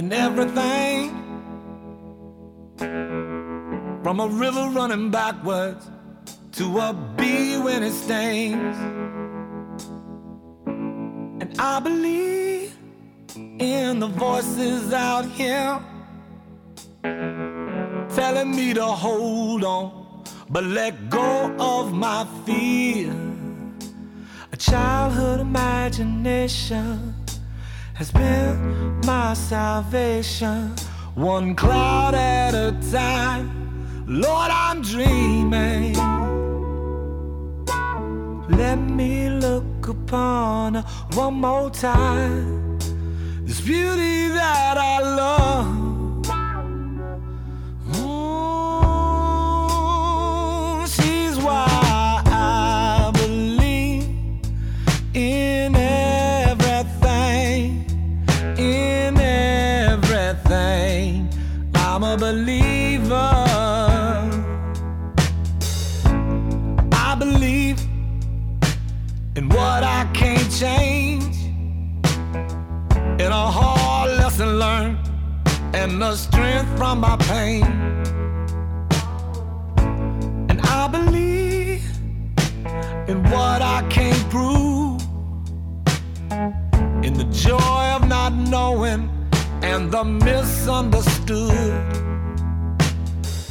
In everything from a river running backwards to a bee when it stings. And I believe in the voices out here telling me to hold on, but let go of my fear. A childhood imagination has been my salvation, one cloud at a time. Lord, I'm dreaming. Let me look upon one more time. This beauty that I love. And the strength from my pain. And I believe in what I can't prove, in the joy of not knowing and the misunderstood.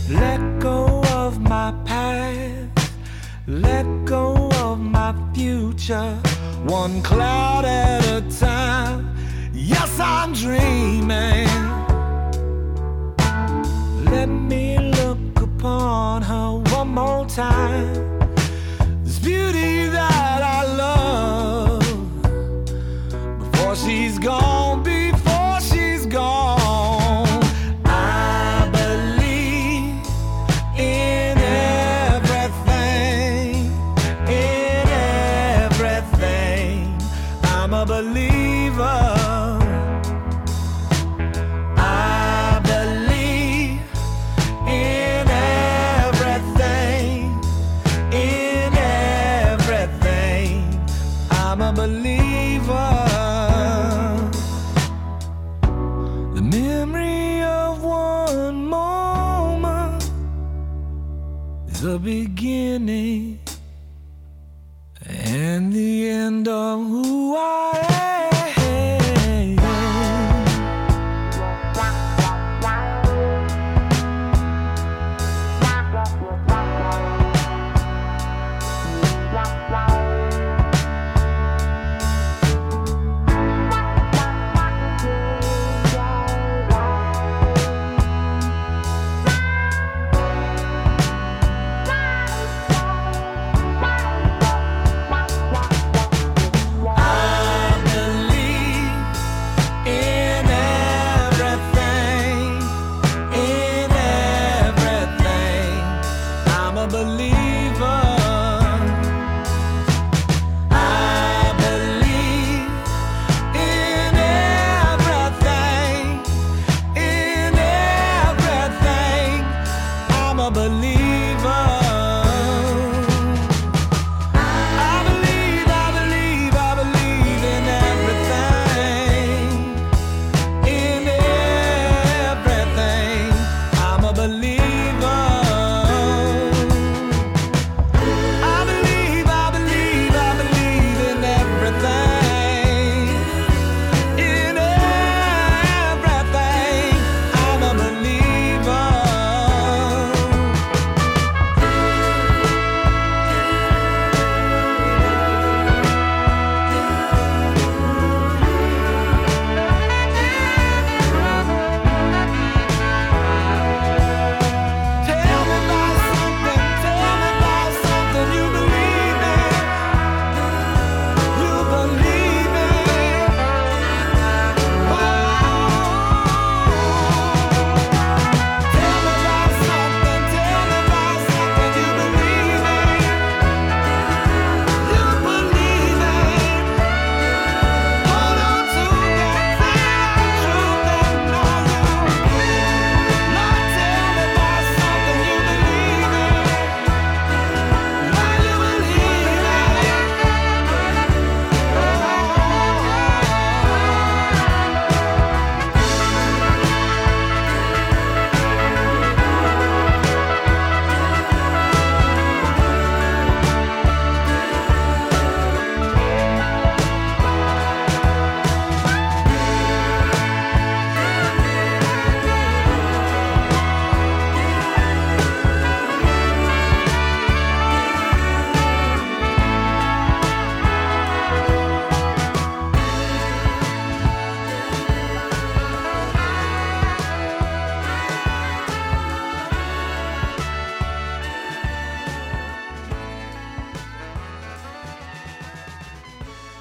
Let go of my past, let go of my future, one cloud at a time. Yes, I'm dreaming. Let me look upon her one more time. This beauty that I love before she's gone,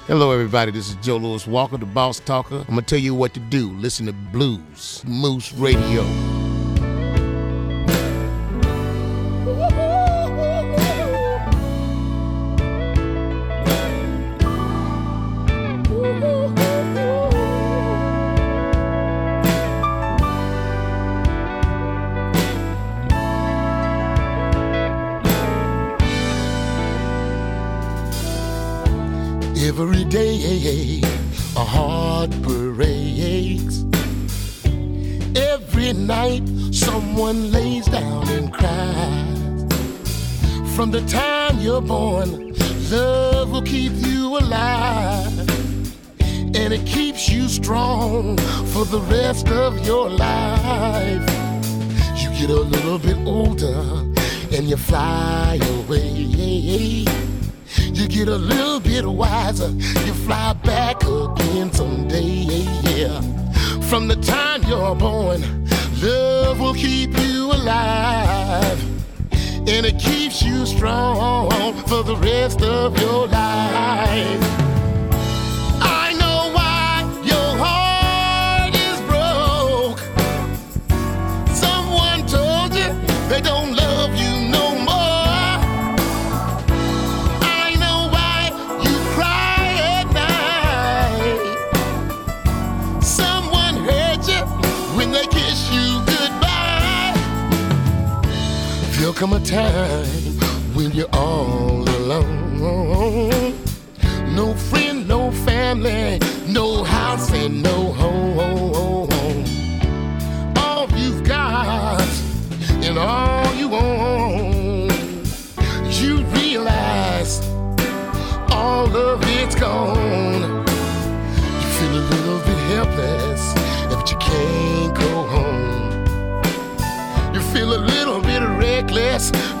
Hello, everybody. This is Joe Louis Walker, the Boss Talker. I'm going to tell you what to do. Listen to Blues, Moose Radio.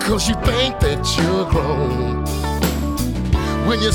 Cause you think that you're grown. When you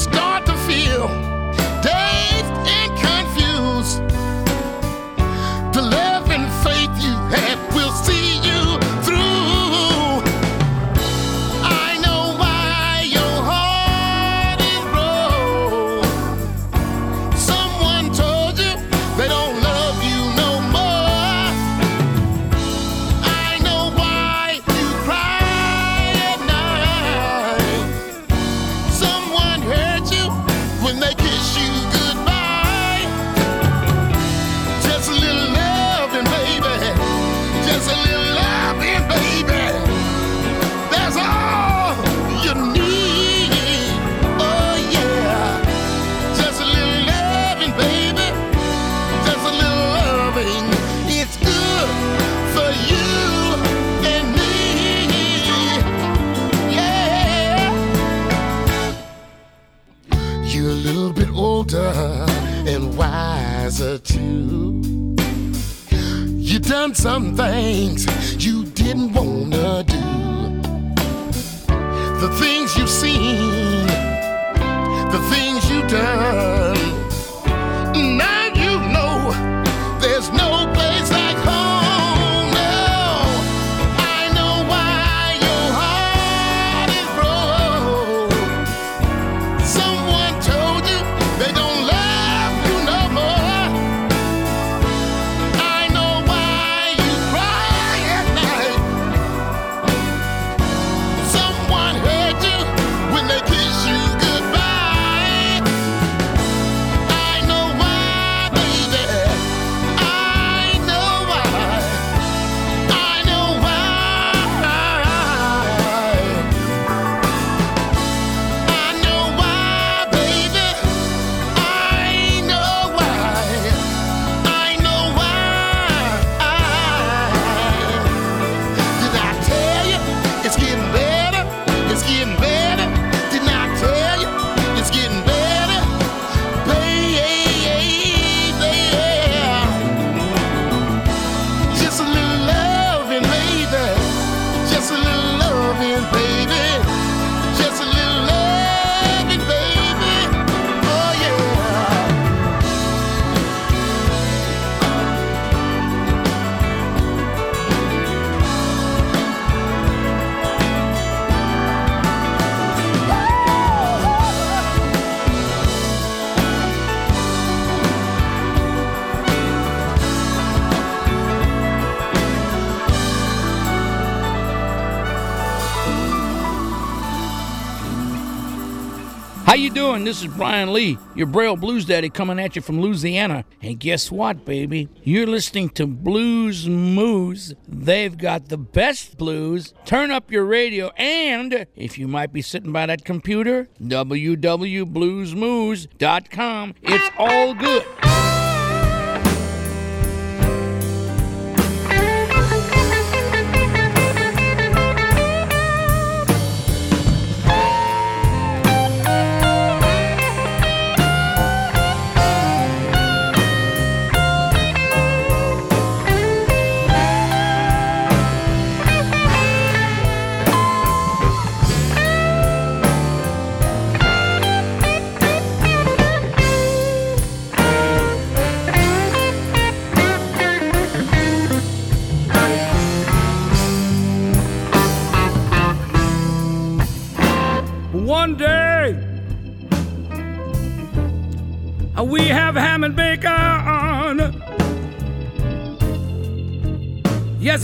This is Bryan Lee, your Braille Blues Daddy coming at you from Louisiana. And guess what, baby? You're listening to Blues Moose. They've got the best blues. Turn up your radio and if you might be sitting by that computer, www.bluesmoose.com. It's all good.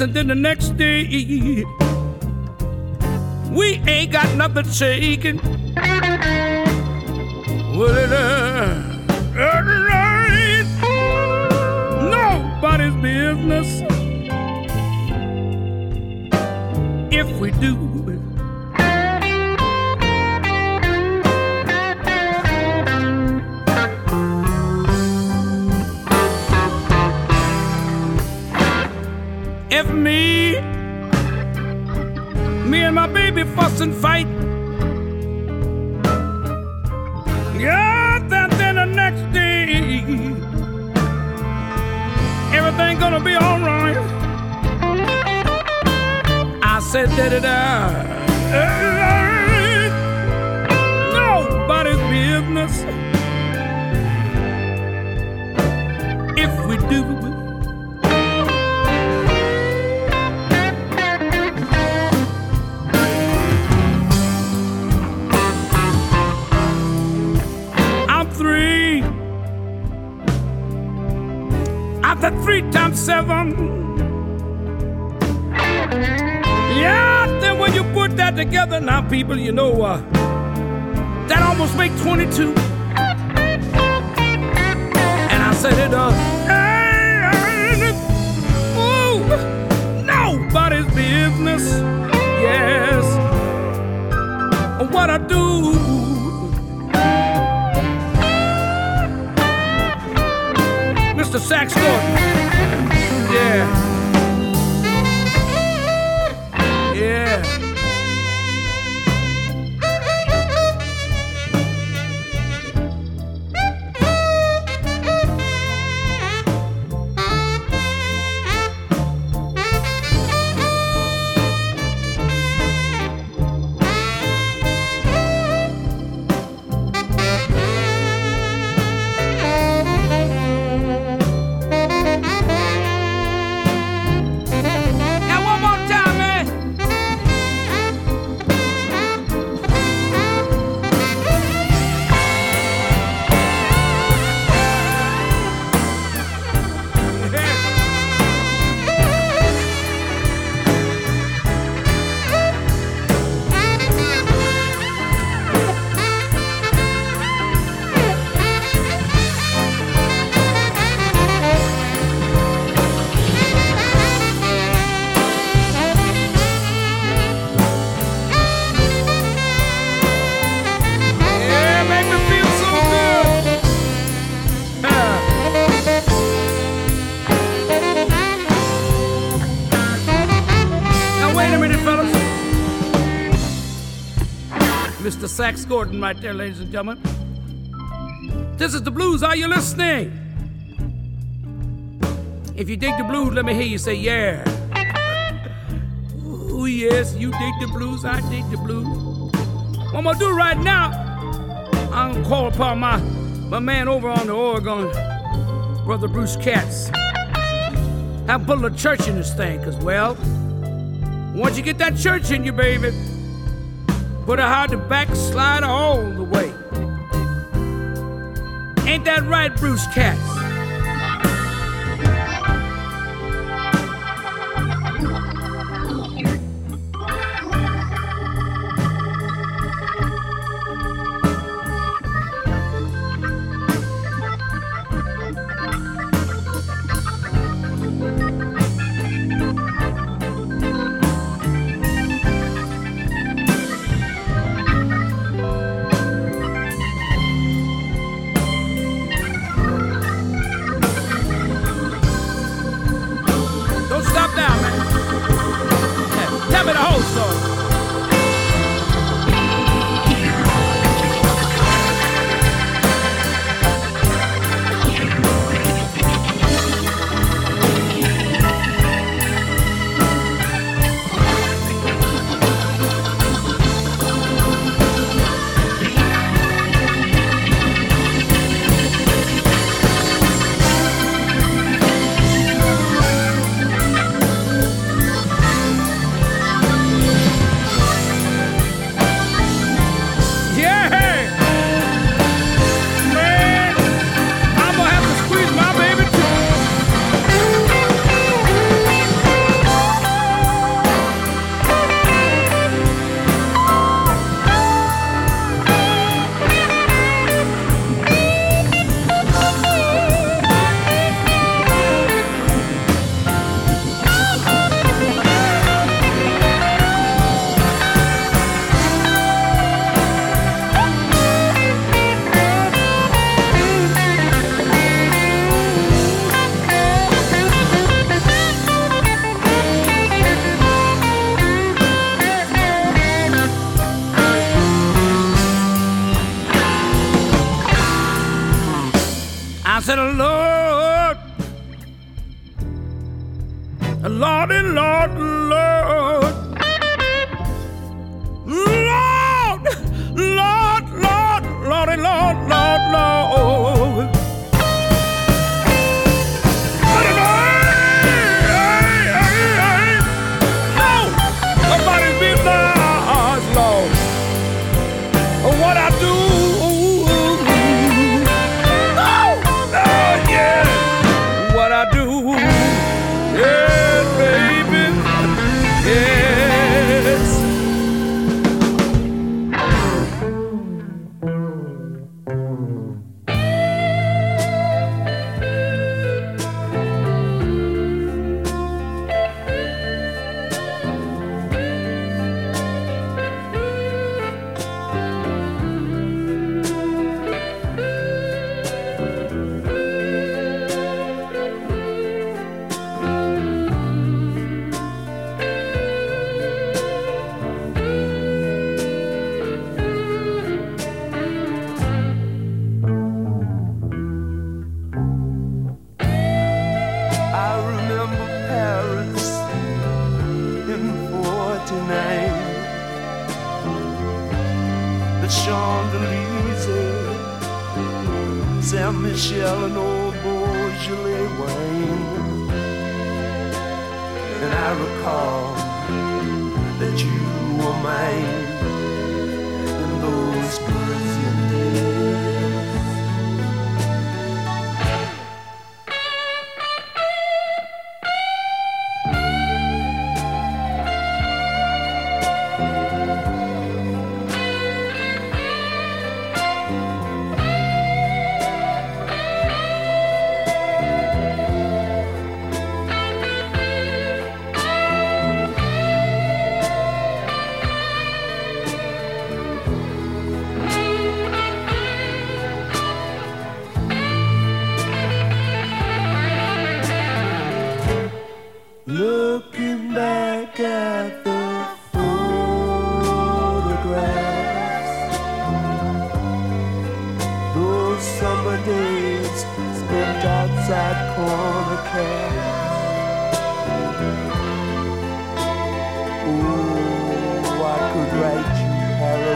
And then the next day we ain't got nothing shaking. Well, it, uh, it nobody's business if we do. And fight, yeah, then, then the next day, everything gonna be alright. I said that it ain't nobody's business if we do. Seven. Yeah, then when you put that together, now people, you know, uh, that almost make 22. And I said it, uh, ain't, ooh, nobody's business. Yes, what I do. Mr. Sax Gordon. Yeah. Sax Gordon, right there, ladies and gentlemen. This is the blues. Are you listening? If you dig the blues, let me hear you say yeah. Oh yes, you dig the blues. I dig the blues. What I'm gonna do right now, I'm gonna call upon my, my man over on the organ, Brother Bruce Katz. Have put a little church in this thing, cause well, once you get that church in you, baby, put it hard to backslide all the way. Ain't that right, Bruce Katz?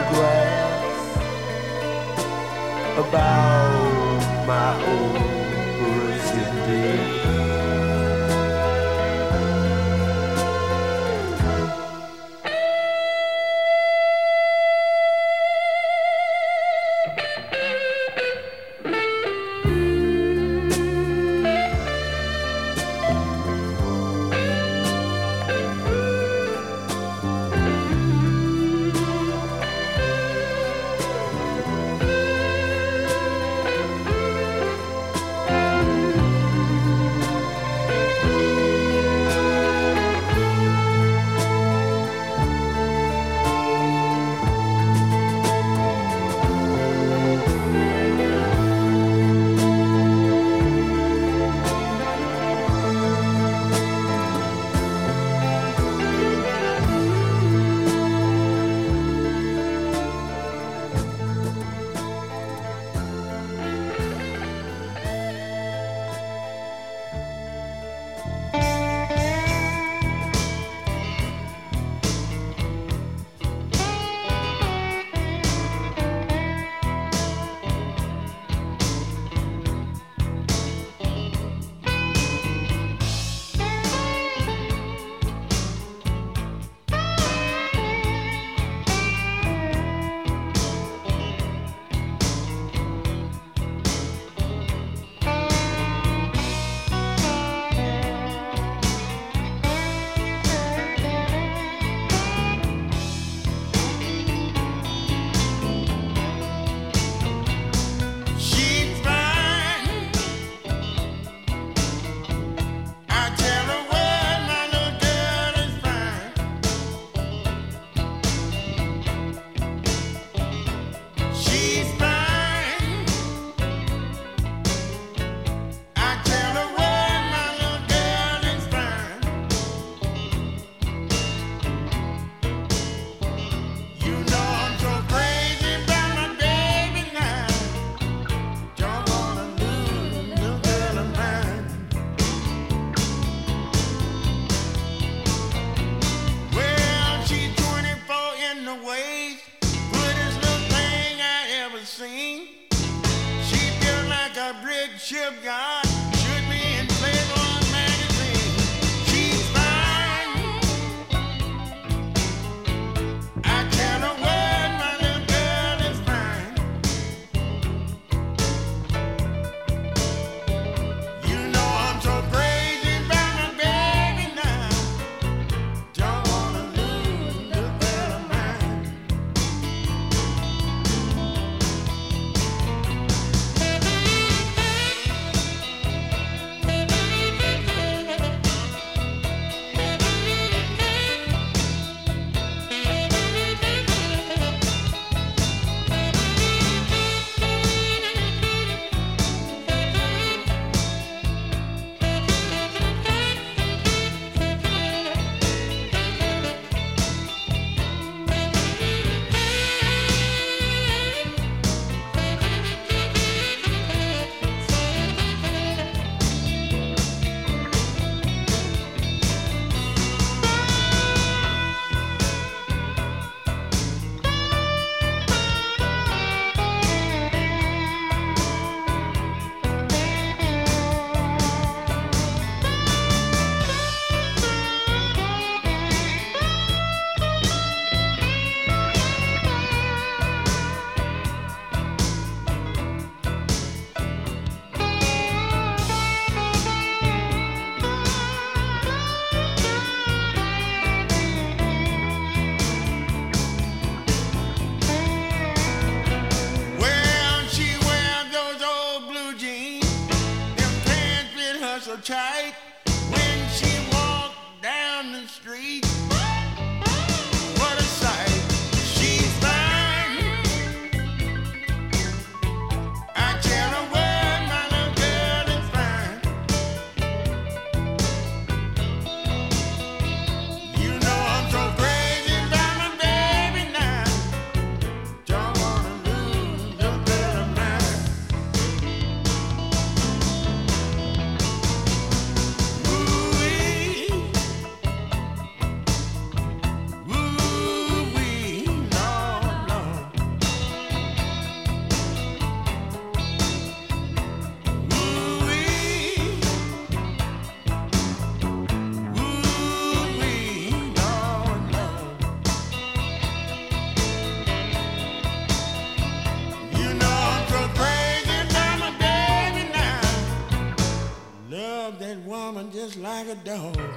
Paragraphs about my old Parisian dog.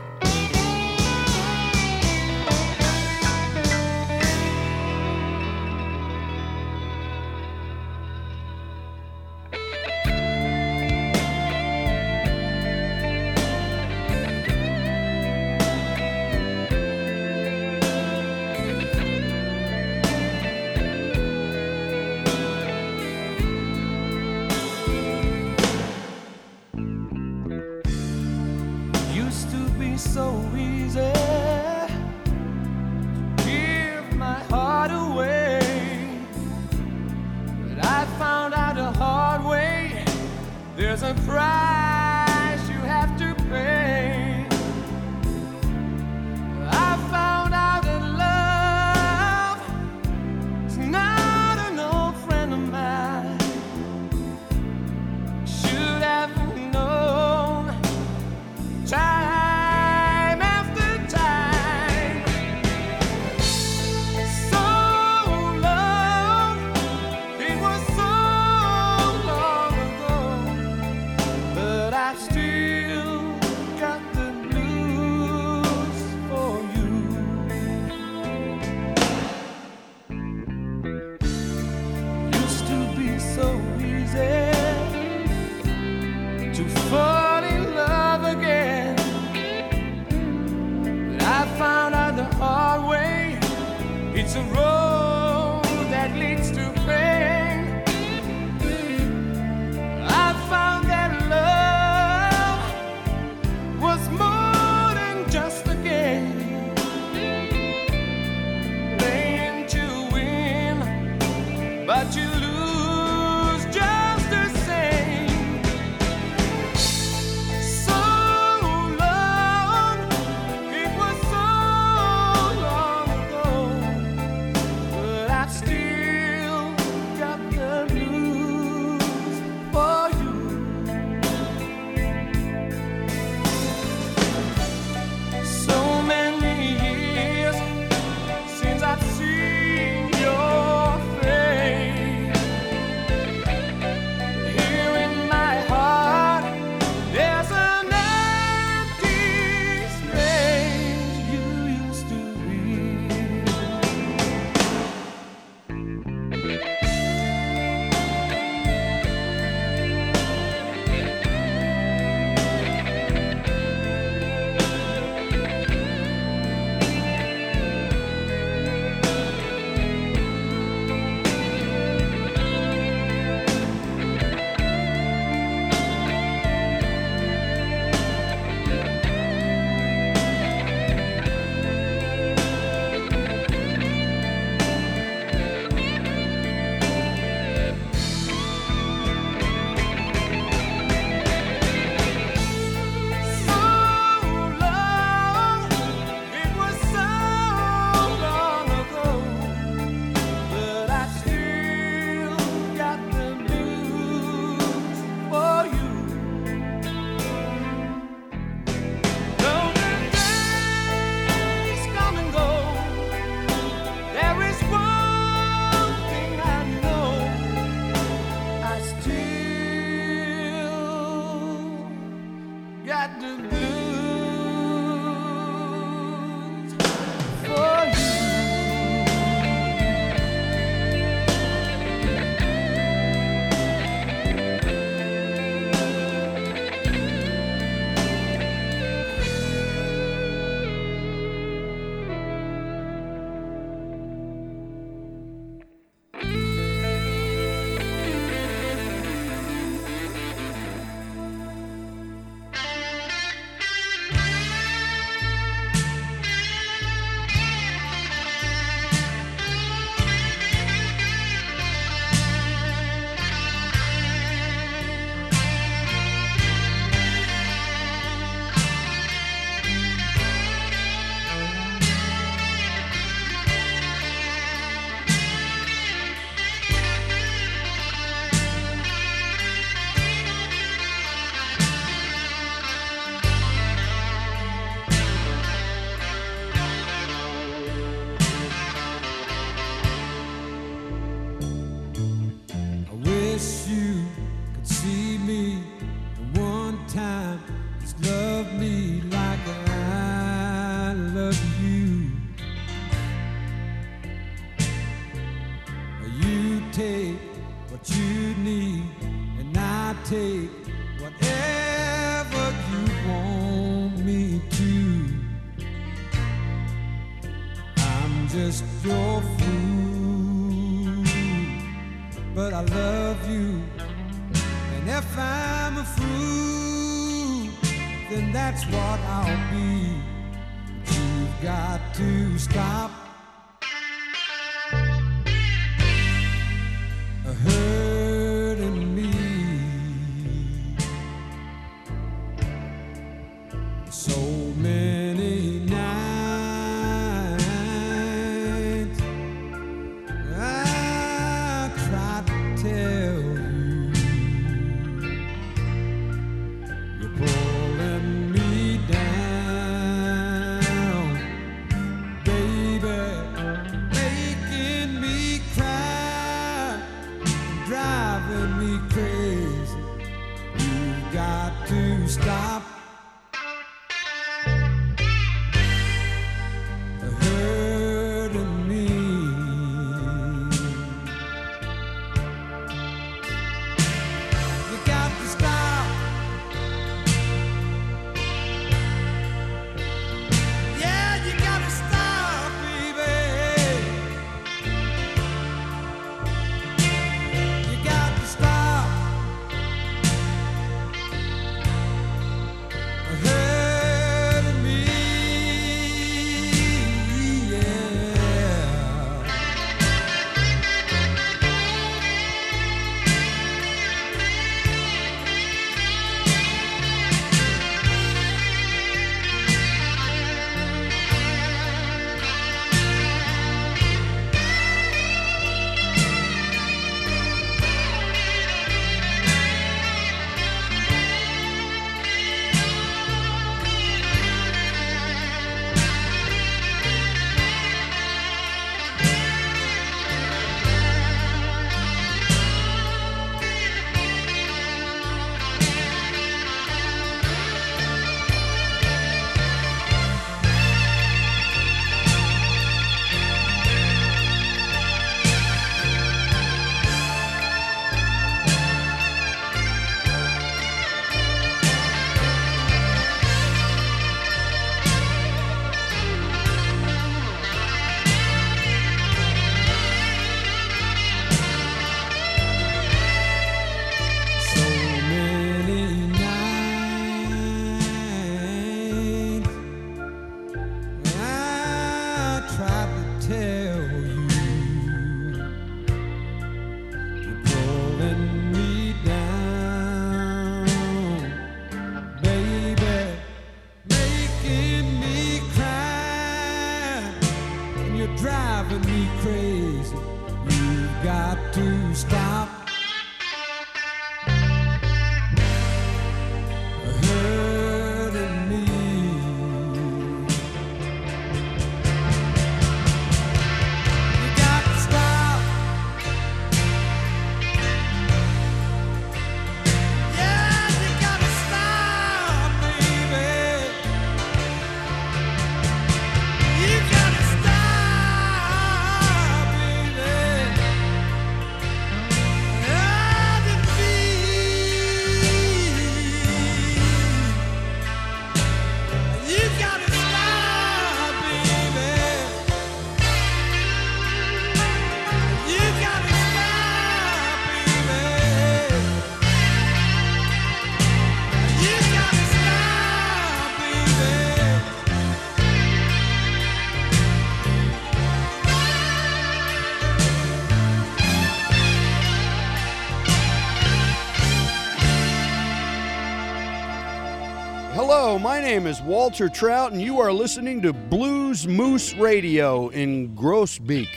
My name is Walter Trout, and you are listening to Blues Moose Radio in Groesbeek.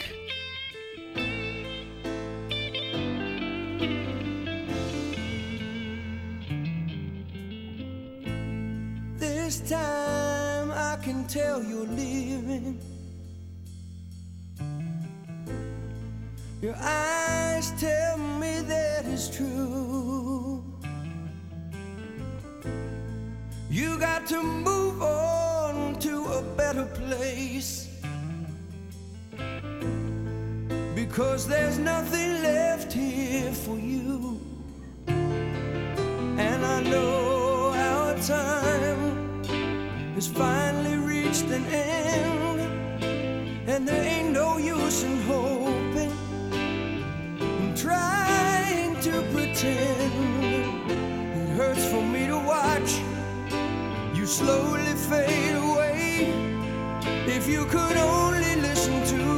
This time I can tell you're leaving. Your eyes to move on to a better place. Because there's nothing left here for you. And I know our time has finally reached an end. And there ain't no use in hoping and trying to pretend. It hurts for me to watch slowly fade away. If you could only listen to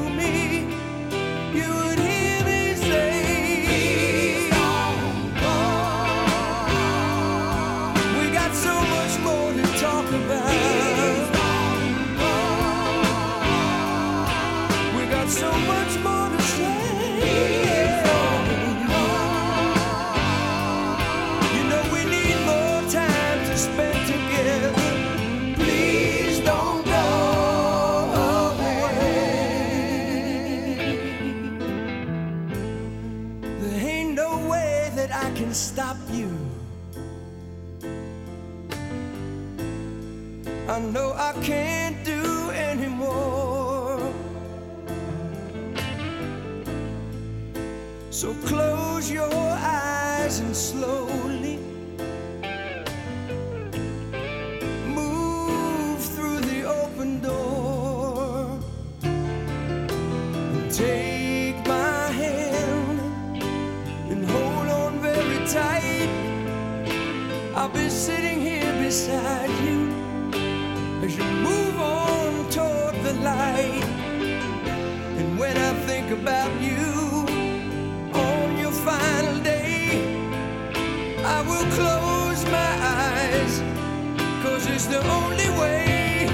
I can stop you. I know I can't do anymore. So close your eyes and slowly be sitting here beside you as you move on toward the light. And when I think about you on your final day, I will close my eyes, cause it's the only way.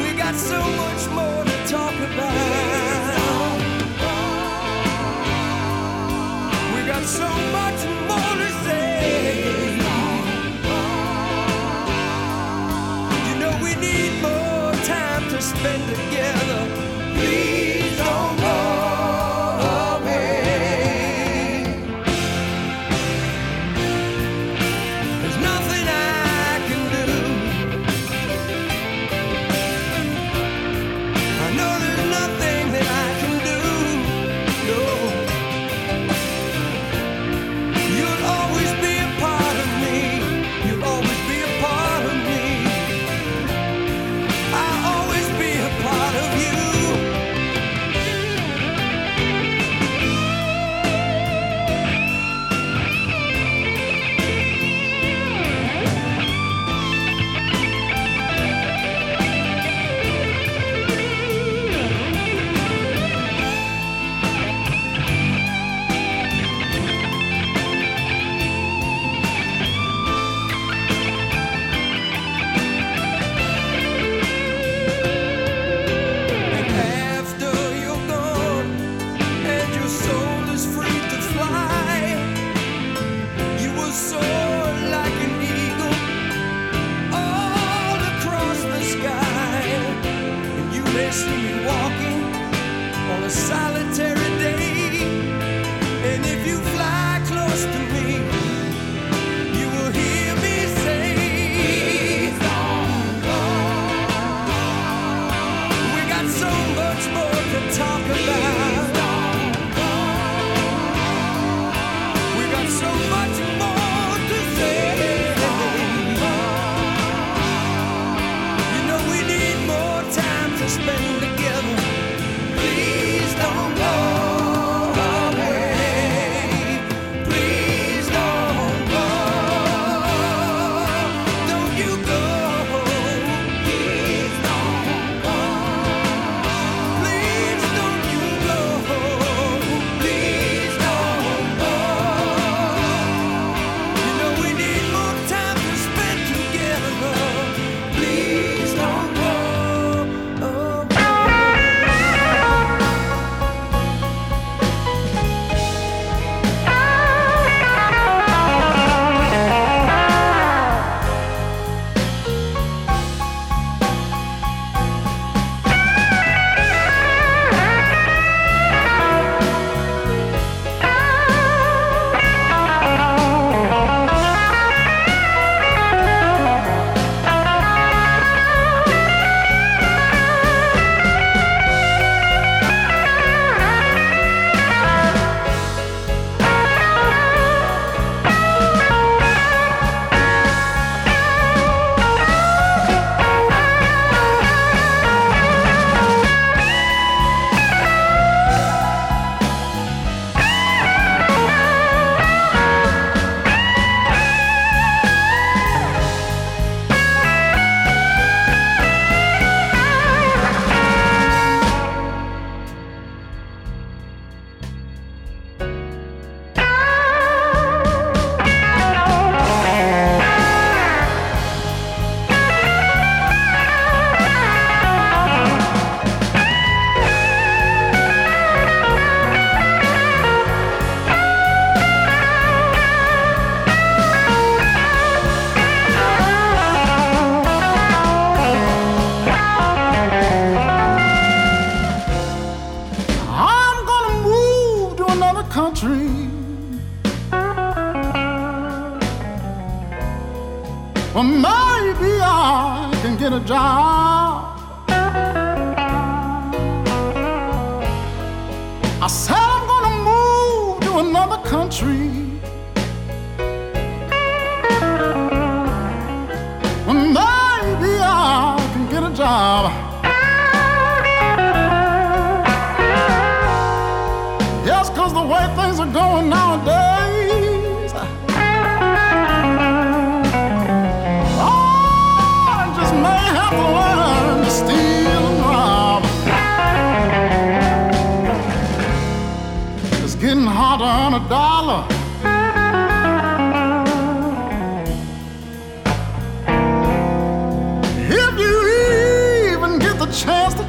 We got so much more to talk about. Spend.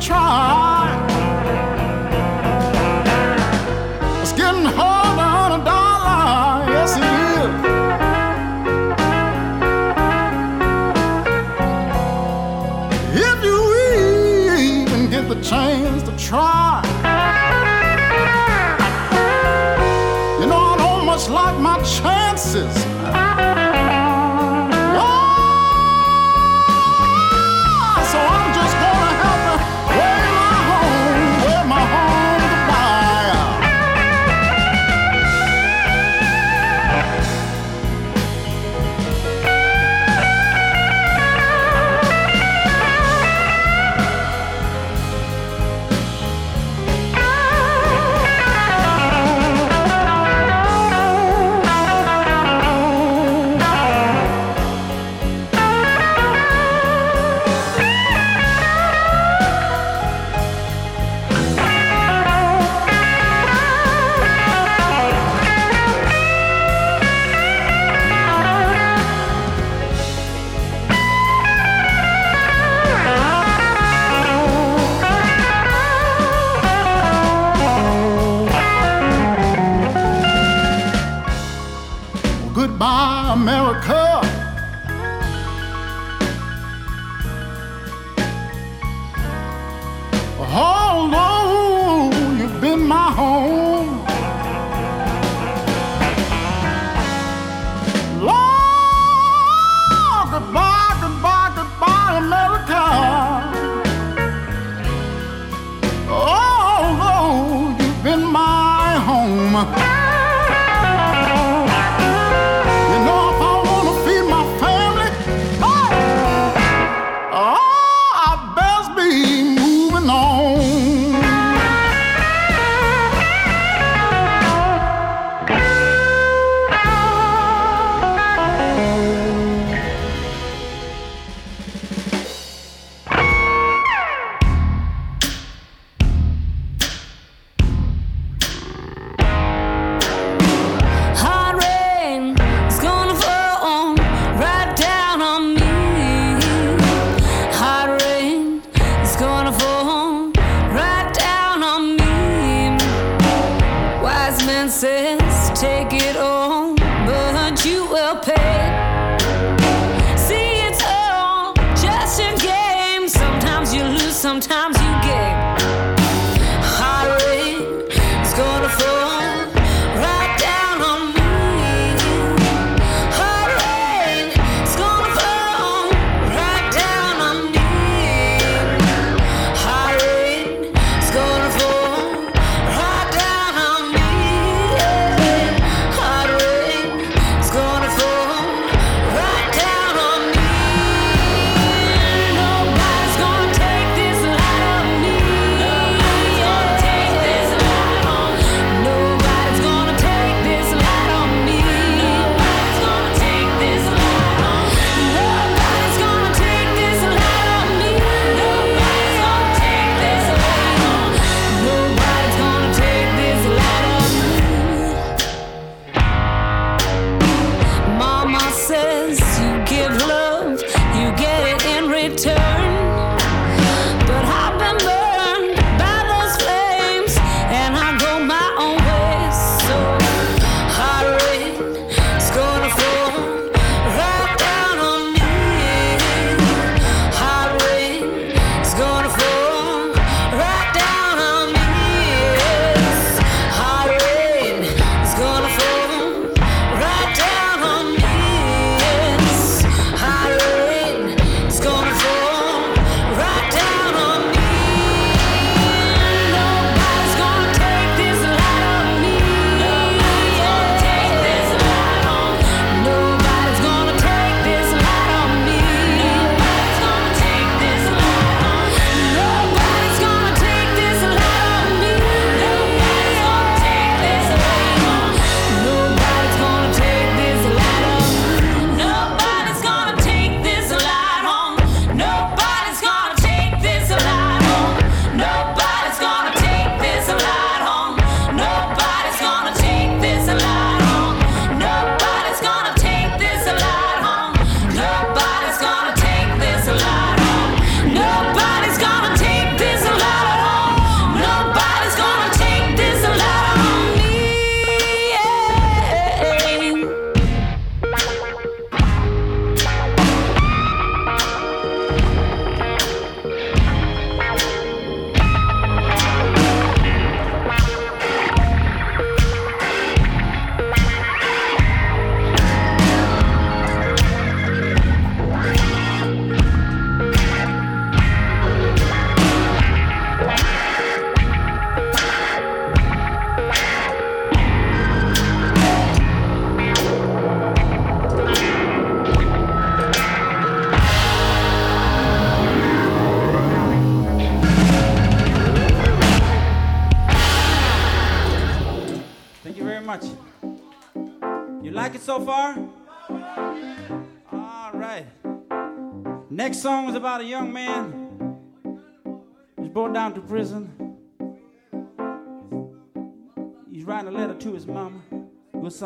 Chance Goodbye, America. Although you've been my home,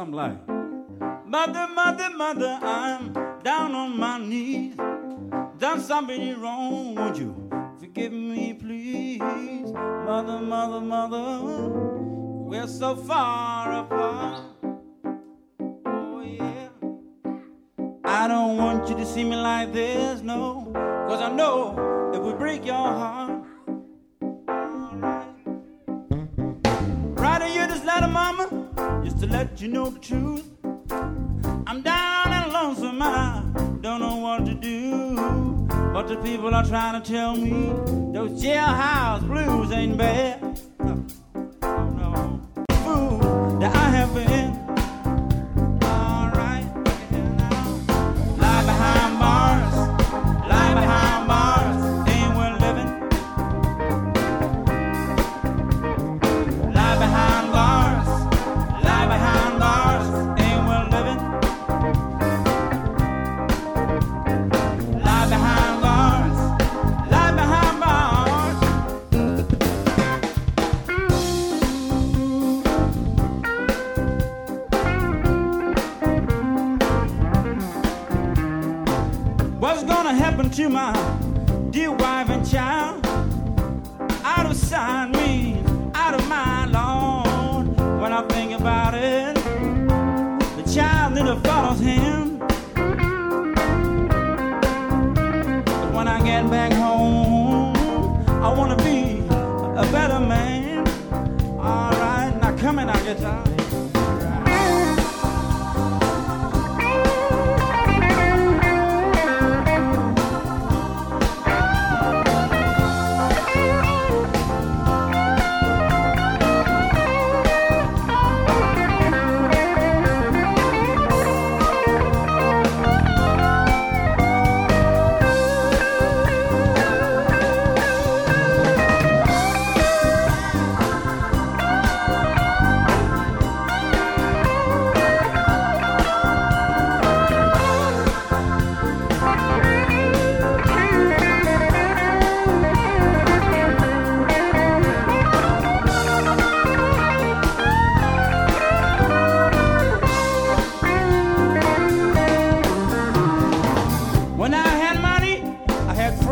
something like, Mother, mother, mother, I'm down on my knees. Done something wrong, won't you forgive me, please? Mother, mother, mother, we're so far apart. Oh, yeah. I don't want you to see me like this, no. Cause I know it would break your heart. Writing you this letter, mama, just to let you know the truth. I'm down and lonesome, I don't know what to do. But the people are trying to tell me those jailhouse blues ain't bad. No, oh, no, fool that I have been. Gonna happen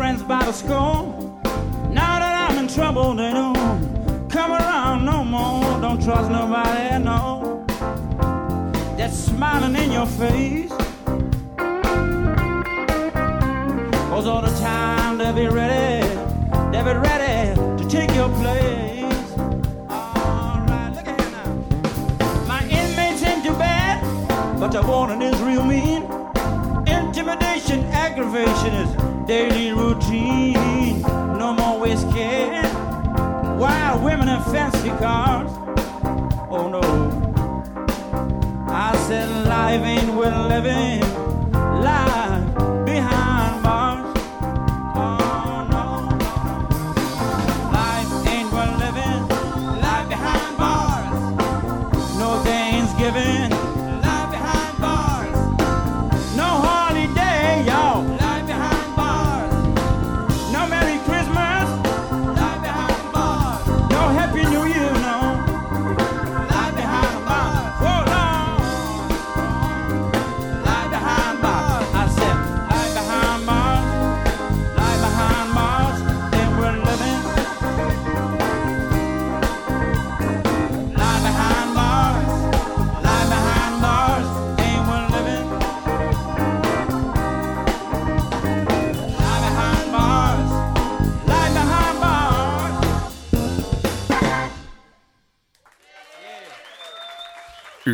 friends by the score. Now that I'm in trouble, they don't come around no more. Don't trust nobody, no. That's smiling in your face. Cause all the time they'll be ready, they'll be ready to take your place. My inmates ain't too bad, but the warden is real mean. Intimidation, aggravation is daily routine. No more whiskey, wild women and fancy cars. Oh no, I said life ain't worth living.